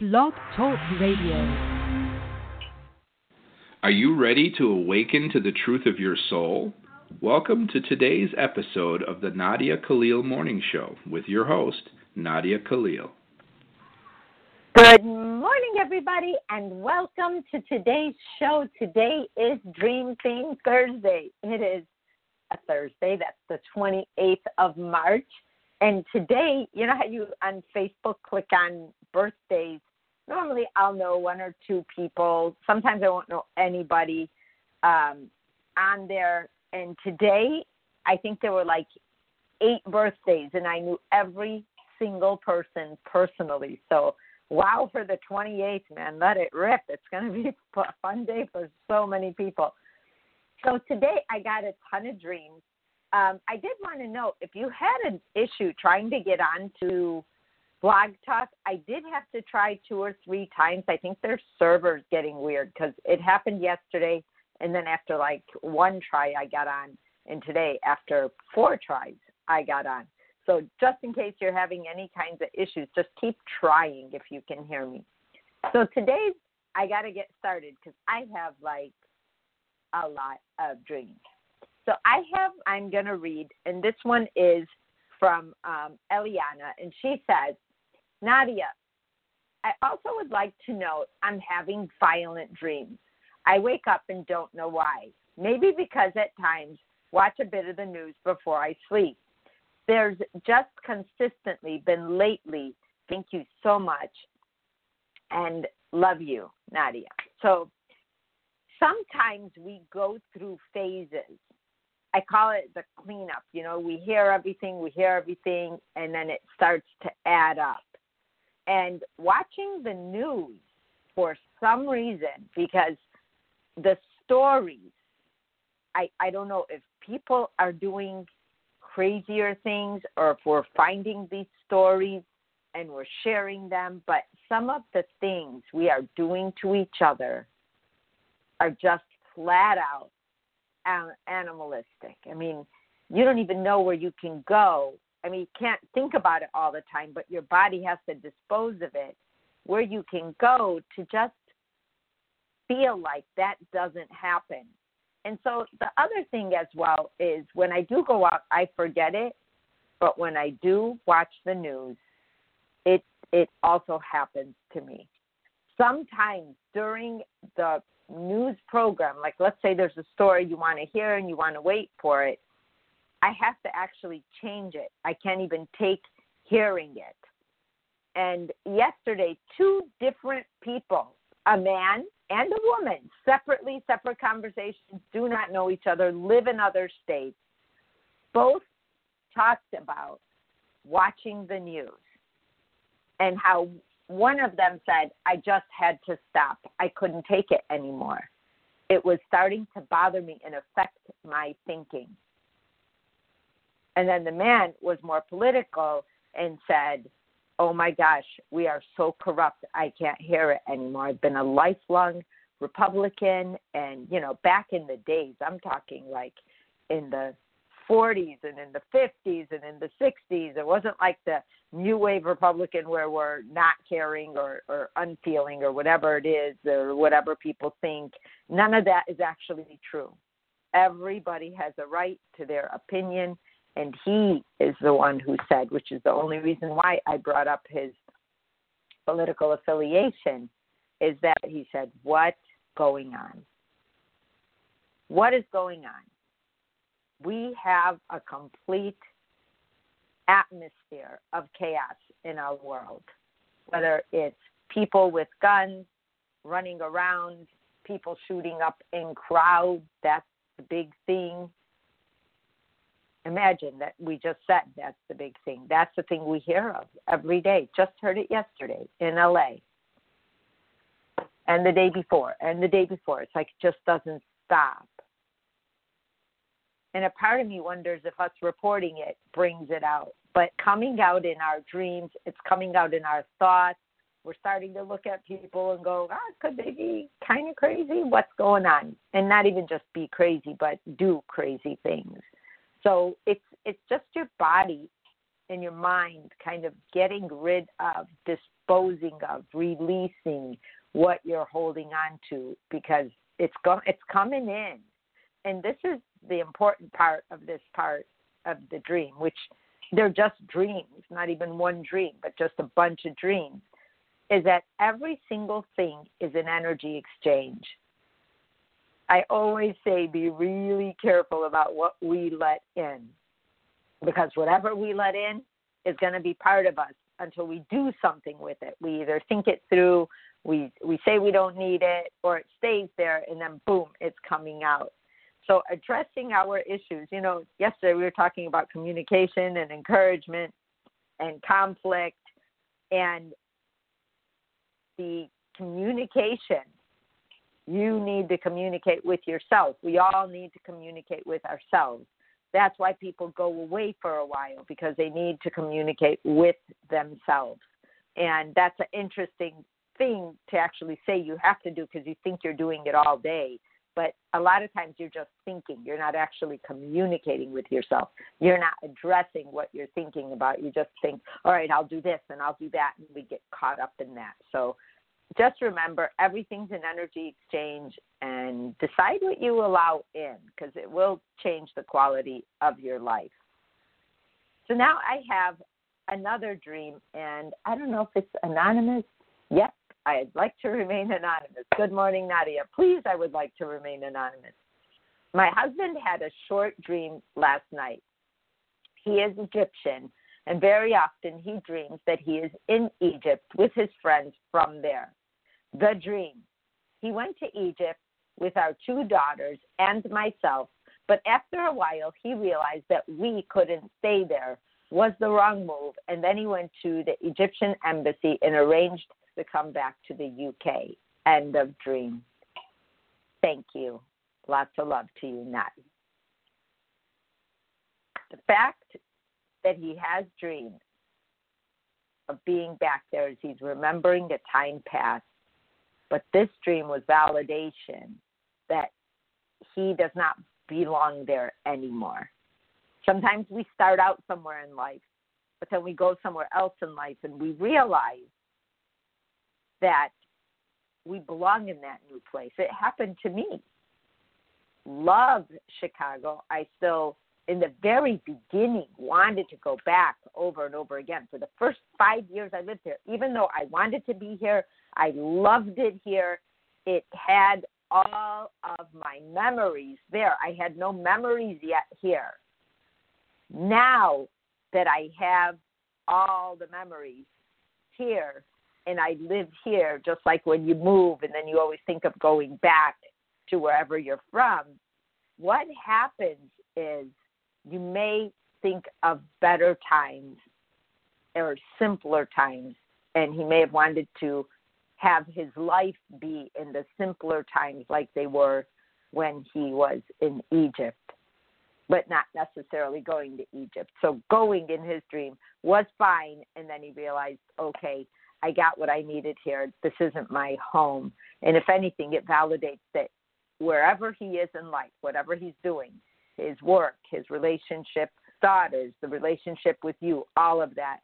Blog Talk Radio. Are you ready to awaken to the truth of your soul? Welcome to today's episode of the Nadia Khalil Morning Show with your host, Nadia Khalil. Good morning, everybody, and welcome to today's show. Today is Dream Theme Thursday. It is a Thursday, that's the 28th of March. And today, you know how you on Facebook click on birthdays? Normally, I'll know one or two people. Sometimes I won't know anybody um, on there. And today, I think there were like eight birthdays, and I knew every single person personally. So, wow for the 28th, man. Let it rip. It's going to be a fun day for so many people. So, today, I got a ton of dreams um, I did want to know if you had an issue trying to get onto Blog Talk, I did have to try two or three times. I think their server's getting weird because it happened yesterday, and then after like one try, I got on, and today after four tries, I got on. So just in case you're having any kinds of issues, just keep trying if you can hear me. So today I got to get started because I have like a lot of dreams. So I have, I'm to read, and this one is from um, Eliana, and she says, Nadia, I also would like to note I'm having violent dreams. I wake up and don't know why. Maybe because at times watch a bit of the news before I sleep. There's just consistently been lately. Thank you so much, and love you, Nadia. So sometimes we go through phases I call it the cleanup. You know, we hear everything, we hear everything, and then it starts to add up. And watching the news for some reason, because the stories, I, I don't know if people are doing crazier things or if we're finding these stories and we're sharing them, but some of the things we are doing to each other are just flat out animalistic. I mean, you don't even know where you can go. I mean, you can't think about it all the time, but your body has to dispose of it. Where you can go to just feel like that doesn't happen. And so the other thing as well is when I do go out, I forget it. But when I do watch the news, it it also happens to me. Sometimes during the news program, like let's say there's a story you want to hear and you want to wait for it, I have to actually change it. I can't even take hearing it. And yesterday, two different people, a man and a woman, separately, separate conversations, do not know each other, live in other states, both talked about watching the news and how one of them said, I just had to stop. I couldn't take it anymore. It was starting to bother me and affect my thinking. And then the man was more political and said, Oh my gosh, we are so corrupt. I can't hear it anymore. I've been a lifelong Republican. And, you know, back in the days, I'm talking like in the 40s and in the 50s and in the 60s. It wasn't like the new wave Republican where we're not caring or, or unfeeling or whatever it is or whatever people think. None of that is actually true. Everybody has a right to their opinion, and he is the one who said, which is the only reason why I brought up his political affiliation, is that he said, What's going on? What is going on? we have a complete atmosphere of chaos in our world, whether it's people with guns running around, people shooting up in crowds, that's the big thing. Imagine that we just said that's the big thing. That's the thing we hear of every day. Just heard it yesterday in LA. And the day before, and the day before. It's like it just doesn't stop. And a part of me wonders if us reporting it brings it out. But coming out in our dreams, it's coming out in our thoughts. We're starting to look at people and go, ah, could they be kind of crazy? What's going on? And not even just be crazy, but do crazy things. So it's it's just your body and your mind, kind of getting rid of, disposing of, releasing what you're holding on to because it's go- it's coming in. And this is the important part of this part of the dream, which they're just dreams, not even one dream, but just a bunch of dreams, is that every single thing is an energy exchange. I always say be really careful about what we let in because whatever we let in is going to be part of us until we do something with it. We either think it through, we we say we don't need it, or it stays there, and then boom, it's coming out. So addressing our issues, you know, yesterday we were talking about communication and encouragement and conflict and the communication. You need to communicate with yourself. We all need to communicate with ourselves. That's why people go away for a while because they need to communicate with themselves. And that's an interesting thing to actually say you have to do because you think you're doing it all day but a lot of times you're just thinking you're not actually communicating with yourself you're not addressing what you're thinking about you just think all right i'll do this and i'll do that and we get caught up in that so just remember everything's an energy exchange and decide what you allow in because it will change the quality of your life so now i have another dream and i don't know if it's anonymous yet I'd like to remain anonymous. Good morning, Nadia. Please, I would like to remain anonymous. My husband had a short dream last night. He is Egyptian, and very often he dreams that he is in Egypt with his friends from there. The dream. He went to Egypt with our two daughters and myself, but after a while he realized that we couldn't stay there was the wrong move, and then he went to the Egyptian embassy and arranged to come back to the UK. End of dream. Thank you. Lots of love to you, Nat. The fact that he has dreams of being back there as he's remembering the time past. But this dream was validation that he does not belong there anymore. Sometimes we start out somewhere in life, but then we go somewhere else in life and we realize that we belong in that new place. It happened to me. Love Chicago. I still, in the very beginning, wanted to go back over and over again. For the first five years I lived here, even though I wanted to be here, I loved it here. It had all of my memories there. I had no memories yet here. Now that I have all the memories here, and I live here, just like when you move and then you always think of going back to wherever you're from, what happens is you may think of better times or simpler times, and he may have wanted to have his life be in the simpler times like they were when he was in Egypt, but not necessarily going to Egypt. So going in his dream was fine, and then he realized, okay, I got what I needed here. This isn't my home. And if anything, it validates that wherever he is in life, whatever he's doing, his work, his relationship, daughters, the relationship with you, all of that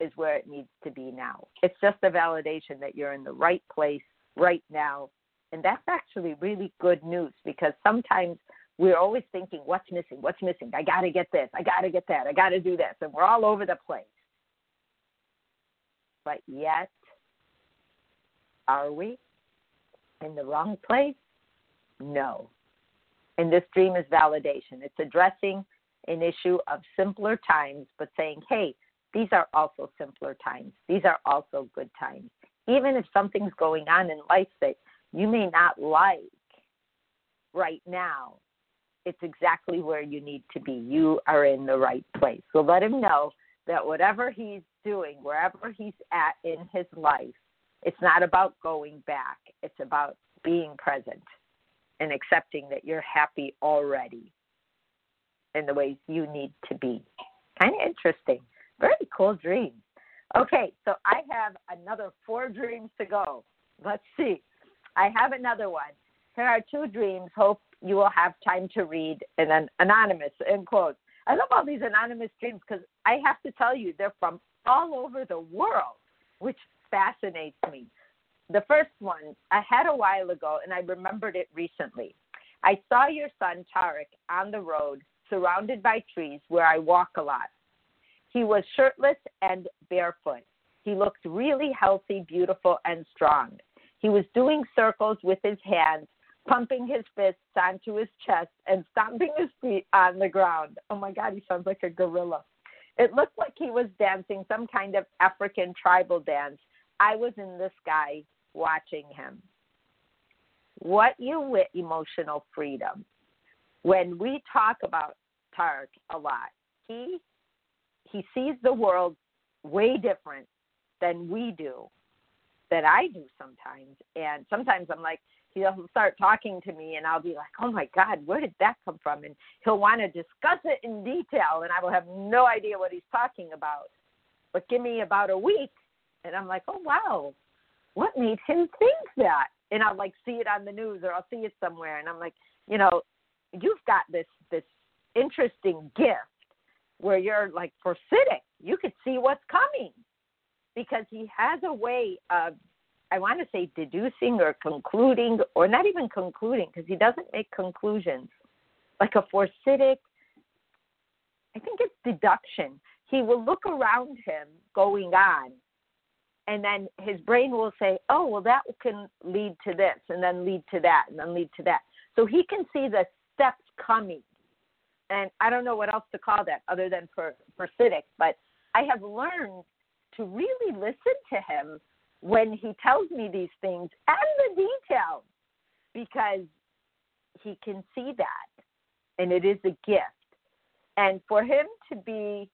is where it needs to be now. It's just a validation that you're in the right place right now. And that's actually really good news because sometimes we're always thinking, what's missing? What's missing? I got to get this. I got to get that. I got to do this. And we're all over the place but yet, are we in the wrong place? No. And this dream is validation. It's addressing an issue of simpler times, but saying, hey, these are also simpler times. These are also good times. Even if something's going on in life that you may not like right now, it's exactly where you need to be. You are in the right place. So let him know that whatever he's doing, wherever he's at in his life, it's not about going back. It's about being present and accepting that you're happy already in the ways you need to be. Kind of interesting. Very cool dream. Okay, so I have another four dreams to go. Let's see. I have another one. Here are two dreams. Hope you will have time to read. And then anonymous end quotes. I love all these anonymous dreams because I have to tell you, they're from all over the world, which fascinates me. The first one I had a while ago, and I remembered it recently. I saw your son Tarek on the road, surrounded by trees, where I walk a lot. He was shirtless and barefoot. He looked really healthy, beautiful, and strong. He was doing circles with his hands, pumping his fists onto his chest, and stomping his feet on the ground. Oh my God, he sounds like a gorilla. It looked like he was dancing some kind of African tribal dance. I was in the sky watching him. What you with emotional freedom. When we talk about Tarek a lot, he he sees the world way different than we do, that I do sometimes. And sometimes I'm like, he'll start talking to me and I'll be like, oh my God, where did that come from? And he'll want to discuss it in detail and I will have no idea what he's talking about. But give me about a week and I'm like, oh wow, what made him think that? And I'll like see it on the news or I'll see it somewhere and I'm like, you know, you've got this this interesting gift where you're like prosthetic. You could see what's coming because he has a way of, I want to say, deducing or concluding, or not even concluding, because he doesn't make conclusions. Like a forsytic, I think it's deduction. He will look around him going on, and then his brain will say, oh, well, that can lead to this, and then lead to that, and then lead to that. So he can see the steps coming and I don't know what else to call that other than for for Siddiq, but I have learned to really listen to him when he tells me these things and the details because he can see that and it is a gift. And for him to be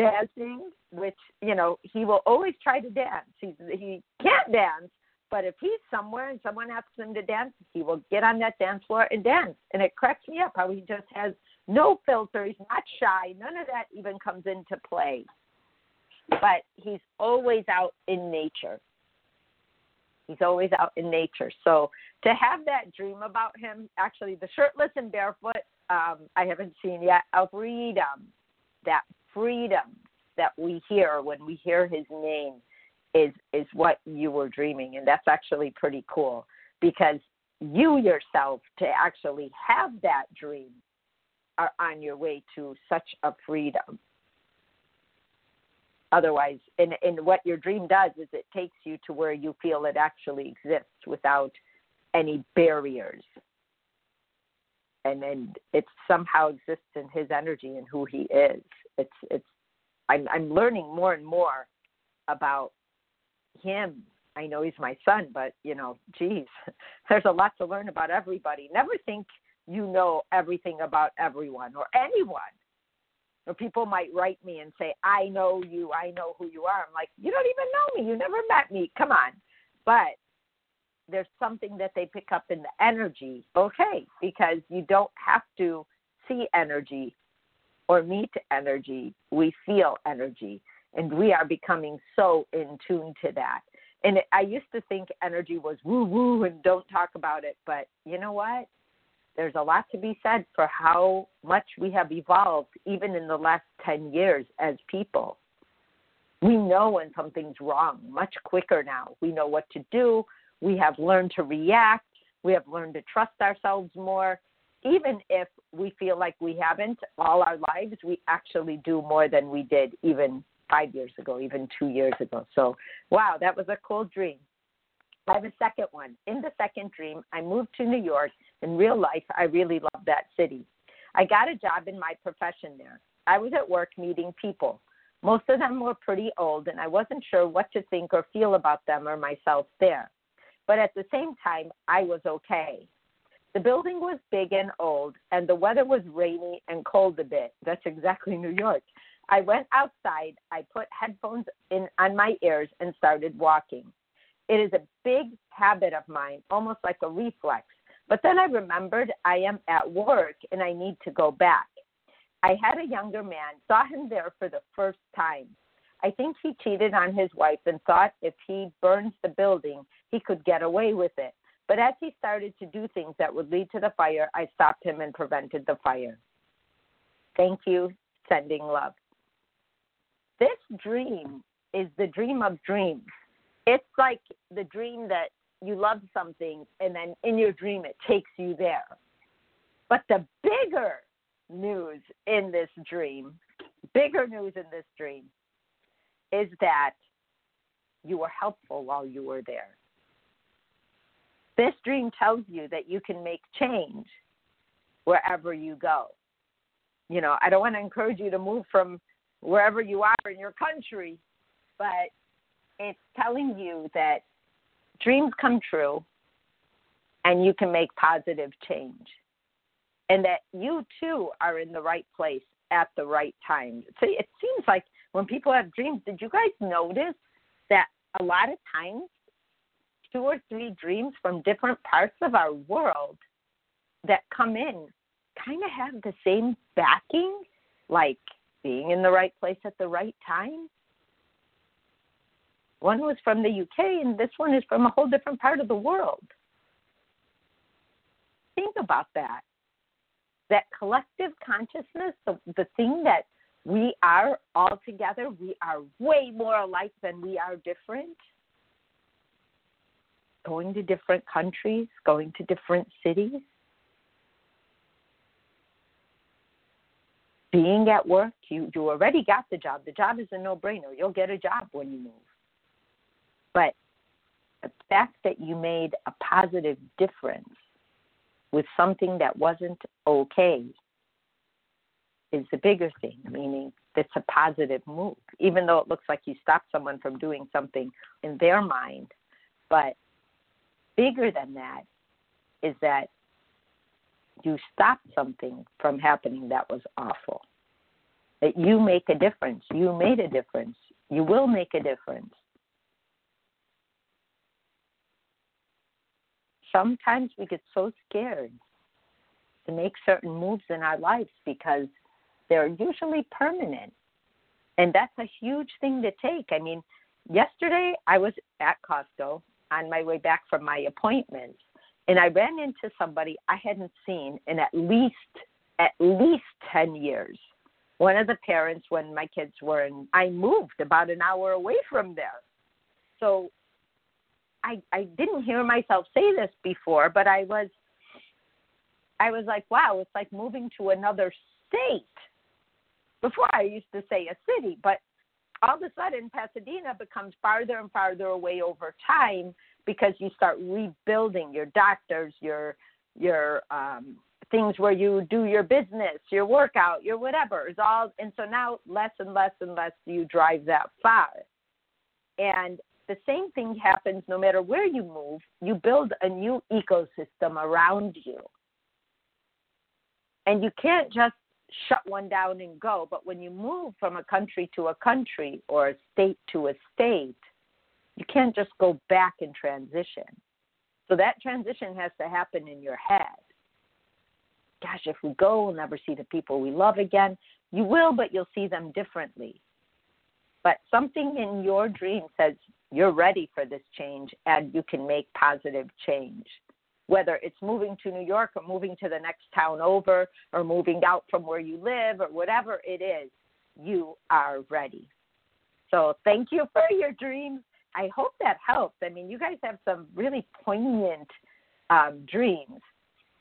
dancing, which, you know, he will always try to dance. He's, he can't dance, but if he's somewhere and someone asks him to dance, he will get on that dance floor and dance. And it cracks me up how he just has no filter. He's not shy. None of that even comes into play. But he's always out in nature. He's always out in nature. So to have that dream about him, actually, the shirtless and barefoot, um, I haven't seen yet. A freedom, that freedom that we hear when we hear his name is is what you were dreaming, and that's actually pretty cool because you yourself to actually have that dream are on your way to such a freedom. Otherwise, and, and what your dream does is it takes you to where you feel it actually exists without any barriers. And then it somehow exists in his energy and who he is. It's it's I'm I'm learning more and more about him. I know he's my son, but you know, geez, there's a lot to learn about everybody. Never think you know everything about everyone or anyone. Or people might write me and say, I know you, I know who you are. I'm like, you don't even know me, you never met me. Come on. But there's something that they pick up in the energy, okay, because you don't have to see energy or meet energy. We feel energy, and we are becoming so in tune to that. And I used to think energy was woo woo and don't talk about it, but you know what? there's a lot to be said for how much we have evolved even in the last 10 years as people. We know when something's wrong much quicker now. We know what to do. We have learned to react. We have learned to trust ourselves more. Even if we feel like we haven't all our lives, we actually do more than we did even five years ago, even two years ago. So, wow, that was a cool dream. I have a second one. In the second dream, I moved to New York. In real life, I really love that city. I got a job in my profession there. I was at work meeting people. Most of them were pretty old, and I wasn't sure what to think or feel about them or myself there. But at the same time, I was okay. The building was big and old, and the weather was rainy and cold a bit. That's exactly New York. I went outside, I put headphones in on my ears and started walking. It is a big habit of mine, almost like a reflex. But then I remembered I am at work and I need to go back. I had a younger man, saw him there for the first time. I think he cheated on his wife and thought if he burns the building, he could get away with it. But as he started to do things that would lead to the fire, I stopped him and prevented the fire. Thank you. Sending love. This dream is the dream of dreams. It's like the dream that you love something and then in your dream it takes you there. But the bigger news in this dream, bigger news in this dream, is that you were helpful while you were there. This dream tells you that you can make change wherever you go. You know, I don't want to encourage you to move from wherever you are in your country, but it's telling you that dreams come true and you can make positive change. And that you too are in the right place at the right time. See, it seems like when people have dreams, did you guys notice that a lot of times two or three dreams from different parts of our world that come in kind of have the same backing, like being in the right place at the right time? One was from the UK, and this one is from a whole different part of the world. Think about that. That collective consciousness, the, the thing that we are all together, we are way more alike than we are different. Going to different countries, going to different cities, being at work, you, you already got the job. The job is a no brainer. You'll get a job when you move. But the fact that you made a positive difference with something that wasn't okay is the bigger thing, meaning it's a positive move, even though it looks like you stopped someone from doing something in their mind. But bigger than that is that you stop something from happening that was awful. That you make a difference. You made a difference. You will make a difference. Sometimes we get so scared to make certain moves in our lives because they're usually permanent. And that's a huge thing to take. I mean, yesterday I was at Costco on my way back from my appointment and I ran into somebody I hadn't seen in at least at least 10 years. One of the parents when my kids were in I moved about an hour away from there. So I I didn't hear myself say this before, but I was I was like, wow, it's like moving to another state. Before I used to say a city, but all of a sudden Pasadena becomes farther and farther away over time because you start rebuilding your doctors, your your um, things where you do your business, your workout, your whatever. It's all and so now less and less and less do you drive that far. And the same thing happens no matter where you move, you build a new ecosystem around you. And you can't just shut one down and go, but when you move from a country to a country or a state to a state, you can't just go back and transition. So that transition has to happen in your head. Gosh, if we go, we'll never see the people we love again. You will, but you'll see them differently. But something in your dream says you're ready for this change and you can make positive change. Whether it's moving to New York or moving to the next town over or moving out from where you live or whatever it is, you are ready. So thank you for your dreams I hope that helps. I mean, you guys have some really poignant um, dreams.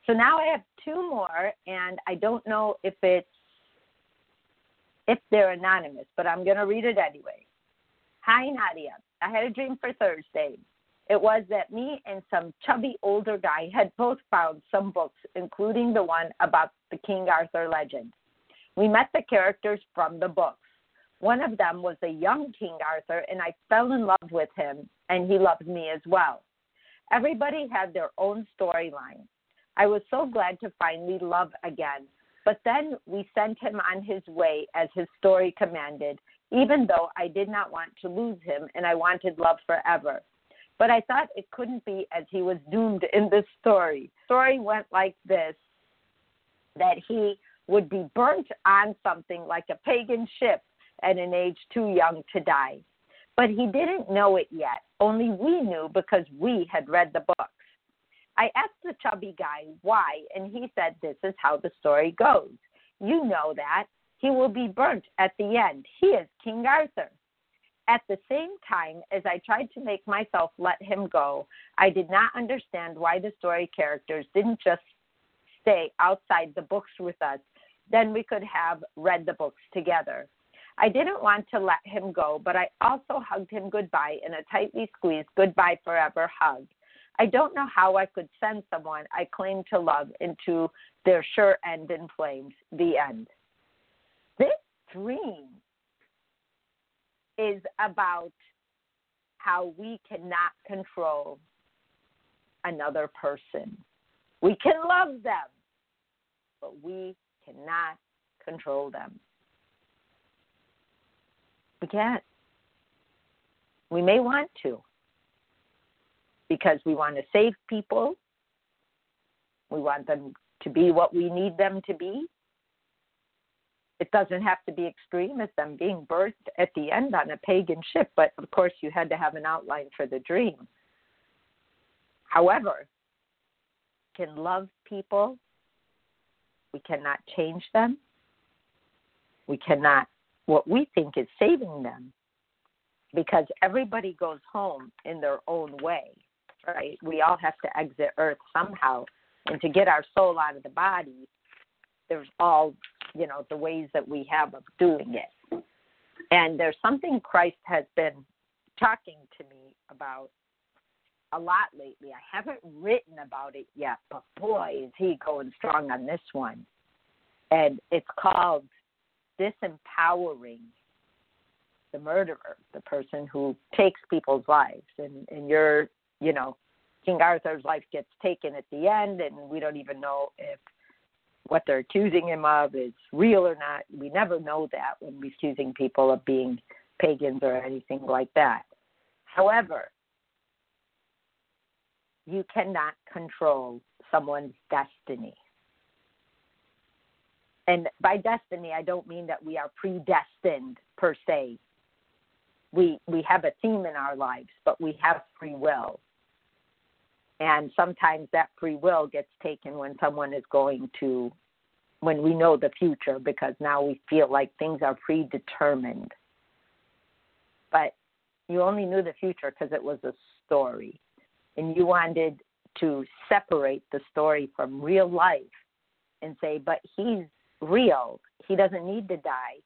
So now I have two more, and I don't know if it's if they're anonymous, but I'm going to read it anyway. Hi, Nadia. I had a dream for Thursday. It was that me and some chubby older guy had both found some books, including the one about the King Arthur legend. We met the characters from the books. One of them was a young King Arthur, and I fell in love with him, and he loved me as well. Everybody had their own storyline. I was so glad to finally love again, but then we sent him on his way as his story commanded, even though I did not want to lose him and I wanted love forever. But I thought it couldn't be as he was doomed in this story. Story went like this that he would be burnt on something like a pagan ship at an age too young to die. But he didn't know it yet. Only we knew because we had read the books. I asked the chubby guy why, and he said this is how the story goes. You know that. He will be burnt at the end. He is King Arthur. At the same time, as I tried to make myself let him go, I did not understand why the story characters didn't just stay outside the books with us. Then we could have read the books together. I didn't want to let him go, but I also hugged him goodbye in a tightly squeezed goodbye forever hug. I don't know how I could send someone I claim to love into their sure end in flames. The end. This dream is about how we cannot control another person. We can love them, but we cannot control them. We can't. We may want to because we want to save people. We want them to be what we need them to be. It doesn't have to be extreme as them being birthed at the end on a pagan ship, but of course you had to have an outline for the dream. However, can love people. We cannot change them. We cannot what we think is saving them because everybody goes home in their own way, right? We all have to exit earth somehow. And to get our soul out of the body, there's all you know the ways that we have of doing it. And there's something christ has been talking to me about a lot lately. I haven't written about it yet but boy is he going strong on this one. And it's called disempowering the murderer the person who takes people's lives. And and you're you know king arthur's life gets taken at the end and we don't even know if what they're accusing him of is real or not. We never know that when we're accusing people of being pagans or anything like that. However, you cannot control someone's destiny. And by destiny, I don't mean that we are predestined per se. We we have a theme in our lives, but we have free will. And sometimes that free will gets taken when someone is going to, when we know the future, because now we feel like things are predetermined. But you only knew the future because it was a story. And you wanted to separate the story from real life and say, but he's real. He doesn't need to die.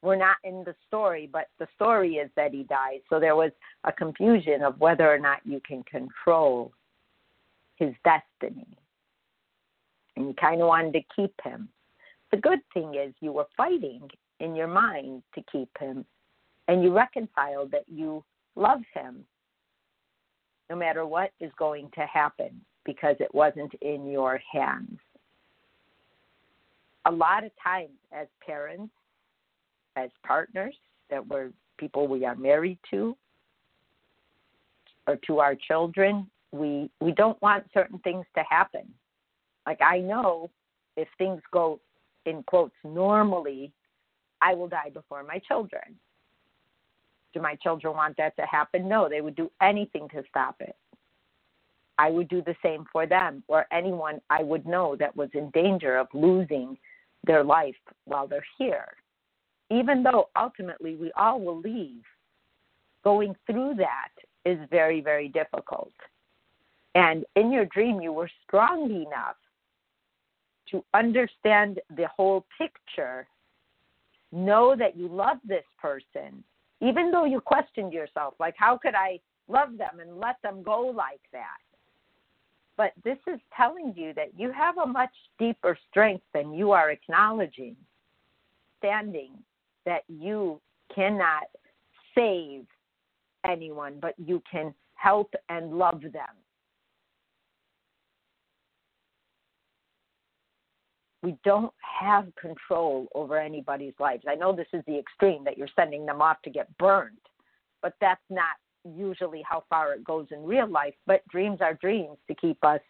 We're not in the story, but the story is that he dies. So there was a confusion of whether or not you can control his destiny. And you kind of wanted to keep him. The good thing is you were fighting in your mind to keep him, and you reconciled that you love him no matter what is going to happen because it wasn't in your hands. A lot of times, as parents, as partners, that we're people we are married to, or to our children, we we don't want certain things to happen. Like I know if things go in quotes normally, I will die before my children. Do my children want that to happen? No, they would do anything to stop it. I would do the same for them or anyone I would know that was in danger of losing their life while they're here. Even though ultimately we all will leave, going through that is very, very difficult. And in your dream, you were strong enough to understand the whole picture, know that you love this person, even though you questioned yourself, like, how could I love them and let them go like that? But this is telling you that you have a much deeper strength than you are acknowledging, standing that you cannot save anyone, but you can help and love them. We don't have control over anybody's lives. I know this is the extreme that you're sending them off to get burned, but that's not usually how far it goes in real life. But dreams are dreams to keep us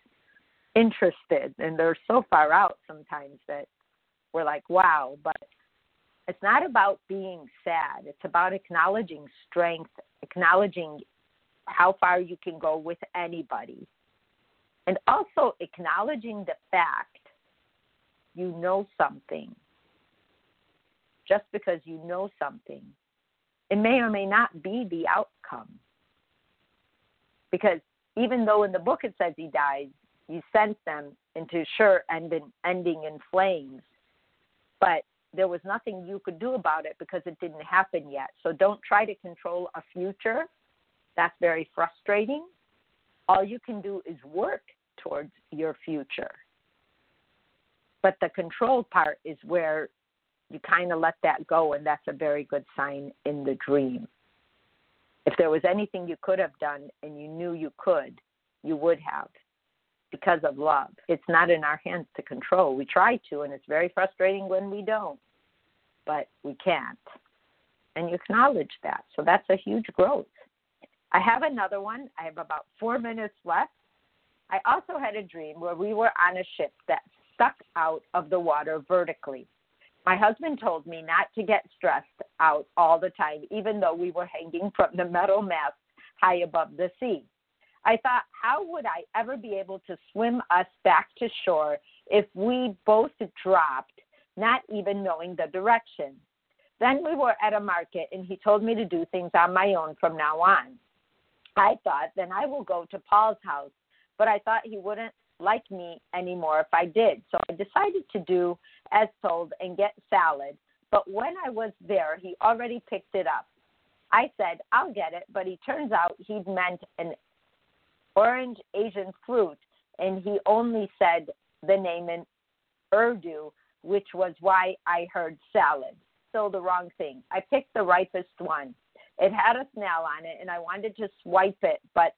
interested, and they're so far out sometimes that we're like, wow. But it's not about being sad, it's about acknowledging strength, acknowledging how far you can go with anybody, and also acknowledging the fact you know something just because you know something. It may or may not be the outcome. Because even though in the book it says he dies, you sent them into sure ending in flames. But there was nothing you could do about it because it didn't happen yet. So don't try to control a future. That's very frustrating. All you can do is work towards your future. But the control part is where you kind of let that go, and that's a very good sign in the dream. If there was anything you could have done and you knew you could, you would have because of love. It's not in our hands to control. We try to, and it's very frustrating when we don't, but we can't. And you acknowledge that. So that's a huge growth. I have another one. I have about four minutes left. I also had a dream where we were on a ship that stuck out of the water vertically. My husband told me not to get stressed out all the time, even though we were hanging from the metal mast high above the sea. I thought, how would I ever be able to swim us back to shore if we both dropped, not even knowing the direction? Then we were at a market, and he told me to do things on my own from now on. I thought, then I will go to Paul's house, but I thought he wouldn't like me anymore if I did. So I decided to do as told and get salad. But when I was there, he already picked it up. I said, I'll get it, but he turns out he'd meant an orange Asian fruit, and he only said the name in Urdu, which was why I heard salad. So the wrong thing. I picked the ripest one. It had a snail on it, and I wanted to swipe it, but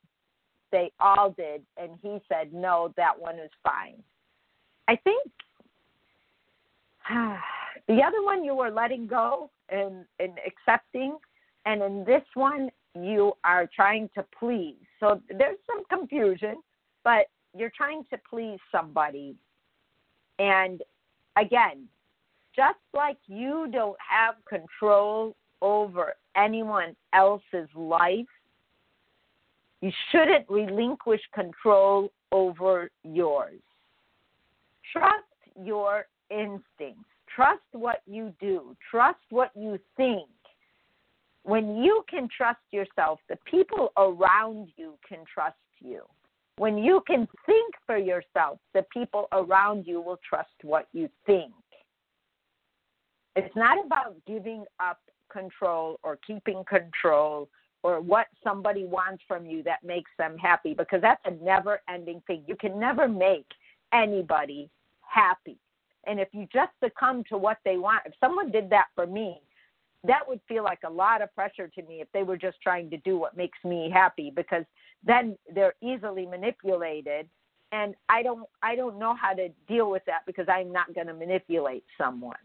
they all did, and he said, no, that one is fine. I think the other one you were letting go and, and accepting, and in this one, you are trying to please. So there's some confusion, but you're trying to please somebody. And again, just like you don't have control over anyone else's life, you shouldn't relinquish control over yours. Trust your instincts. Trust what you do. Trust what you think. When you can trust yourself, the people around you can trust you. When you can think for yourself, the people around you will trust what you think. It's not about giving up control or keeping control or what somebody wants from you that makes them happy because that's a never ending thing. You can never make anybody happy. And if you just succumb to what they want, if someone did that for me, that would feel like a lot of pressure to me if they were just trying to do what makes me happy because then they're easily manipulated and I don't I don't know how to deal with that because I'm not going to manipulate someone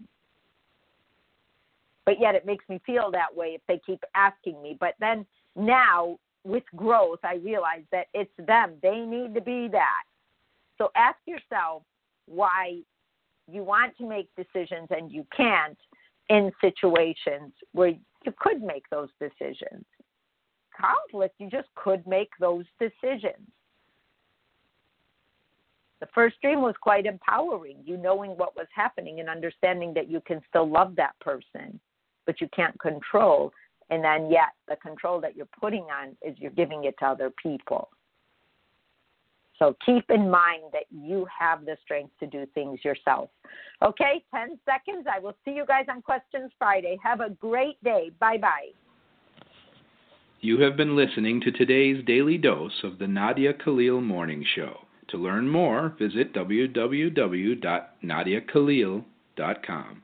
but yet it makes me feel that way if they keep asking me. But then now with growth, I realize that it's them. They need to be that. So ask yourself why you want to make decisions and you can't in situations where you could make those decisions. Conflict, you just could make those decisions. The first dream was quite empowering, you knowing what was happening and understanding that you can still love that person but you can't control. And then yet the control that you're putting on is you're giving it to other people. So keep in mind that you have the strength to do things yourself. Okay, 10 seconds. I will see you guys on Questions Friday. Have a great day. Bye bye. You have been listening to today's daily dose of the Nadia Khalil Morning Show. To learn more, visit www.nadiakhalil.com.